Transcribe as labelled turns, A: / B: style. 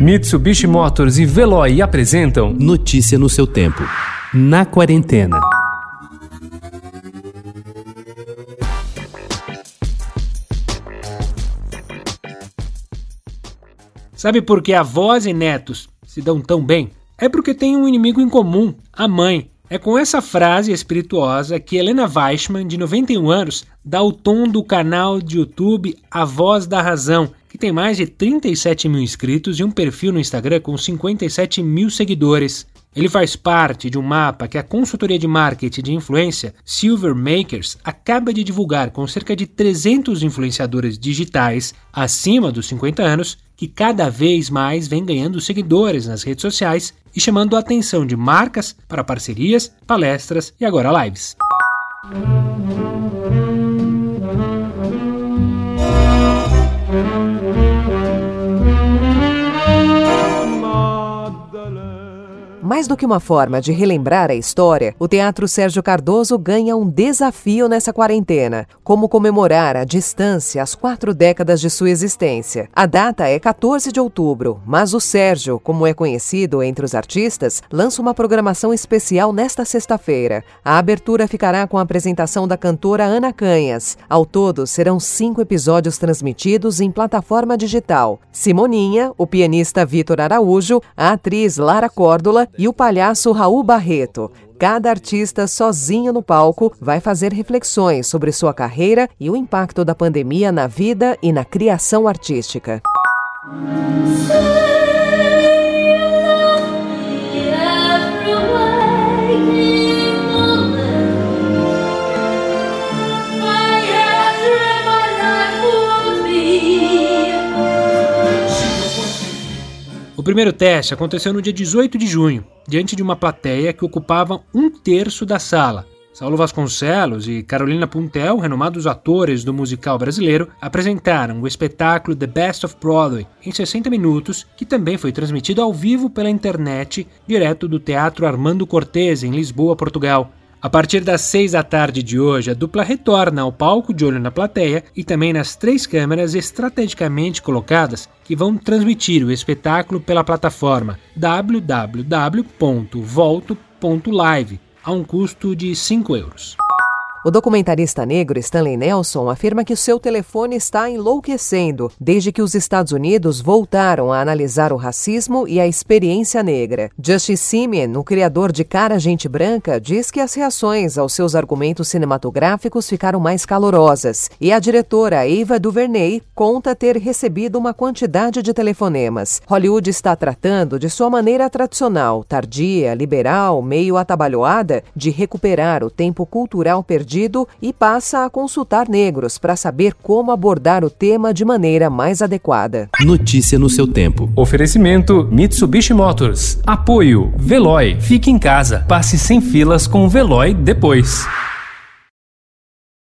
A: Mitsubishi Motors e Veloy apresentam
B: Notícia no seu tempo. Na quarentena.
C: Sabe por que avós e netos se dão tão bem? É porque tem um inimigo em comum, a mãe. É com essa frase espirituosa que Helena Weissman, de 91 anos, dá o tom do canal de YouTube A Voz da Razão, que tem mais de 37 mil inscritos e um perfil no Instagram com 57 mil seguidores. Ele faz parte de um mapa que a consultoria de marketing de influência Silver Makers acaba de divulgar com cerca de 300 influenciadores digitais acima dos 50 anos que cada vez mais vem ganhando seguidores nas redes sociais e chamando a atenção de marcas para parcerias, palestras e agora lives.
D: Mais do que uma forma de relembrar a história, o Teatro Sérgio Cardoso ganha um desafio nessa quarentena: como comemorar à distância as quatro décadas de sua existência. A data é 14 de outubro, mas o Sérgio, como é conhecido entre os artistas, lança uma programação especial nesta sexta-feira. A abertura ficará com a apresentação da cantora Ana Canhas. Ao todo, serão cinco episódios transmitidos em plataforma digital. Simoninha, o pianista Vitor Araújo, a atriz Lara Córdola e o palhaço Raul Barreto. Cada artista sozinho no palco vai fazer reflexões sobre sua carreira e o impacto da pandemia na vida e na criação artística.
C: O primeiro teste aconteceu no dia 18 de junho, diante de uma plateia que ocupava um terço da sala. Saulo Vasconcelos e Carolina Puntel, renomados atores do musical brasileiro, apresentaram o espetáculo The Best of Broadway em 60 minutos, que também foi transmitido ao vivo pela internet, direto do Teatro Armando Cortez, em Lisboa, Portugal. A partir das seis da tarde de hoje, a dupla retorna ao palco de olho na plateia e também nas três câmeras estrategicamente colocadas que vão transmitir o espetáculo pela plataforma www.volto.live a um custo de 5 euros.
D: O documentarista negro Stanley Nelson afirma que seu telefone está enlouquecendo desde que os Estados Unidos voltaram a analisar o racismo e a experiência negra. Justice Simeon, o criador de Cara Gente Branca, diz que as reações aos seus argumentos cinematográficos ficaram mais calorosas e a diretora Eva DuVernay conta ter recebido uma quantidade de telefonemas. Hollywood está tratando, de sua maneira tradicional, tardia, liberal, meio atabalhoada, de recuperar o tempo cultural perdido perdido e passa a consultar negros para saber como abordar o tema de maneira mais adequada.
B: Notícia no seu tempo.
A: Oferecimento Mitsubishi Motors. Apoio Veloy. Fique em casa. Passe sem filas com o Veloy depois.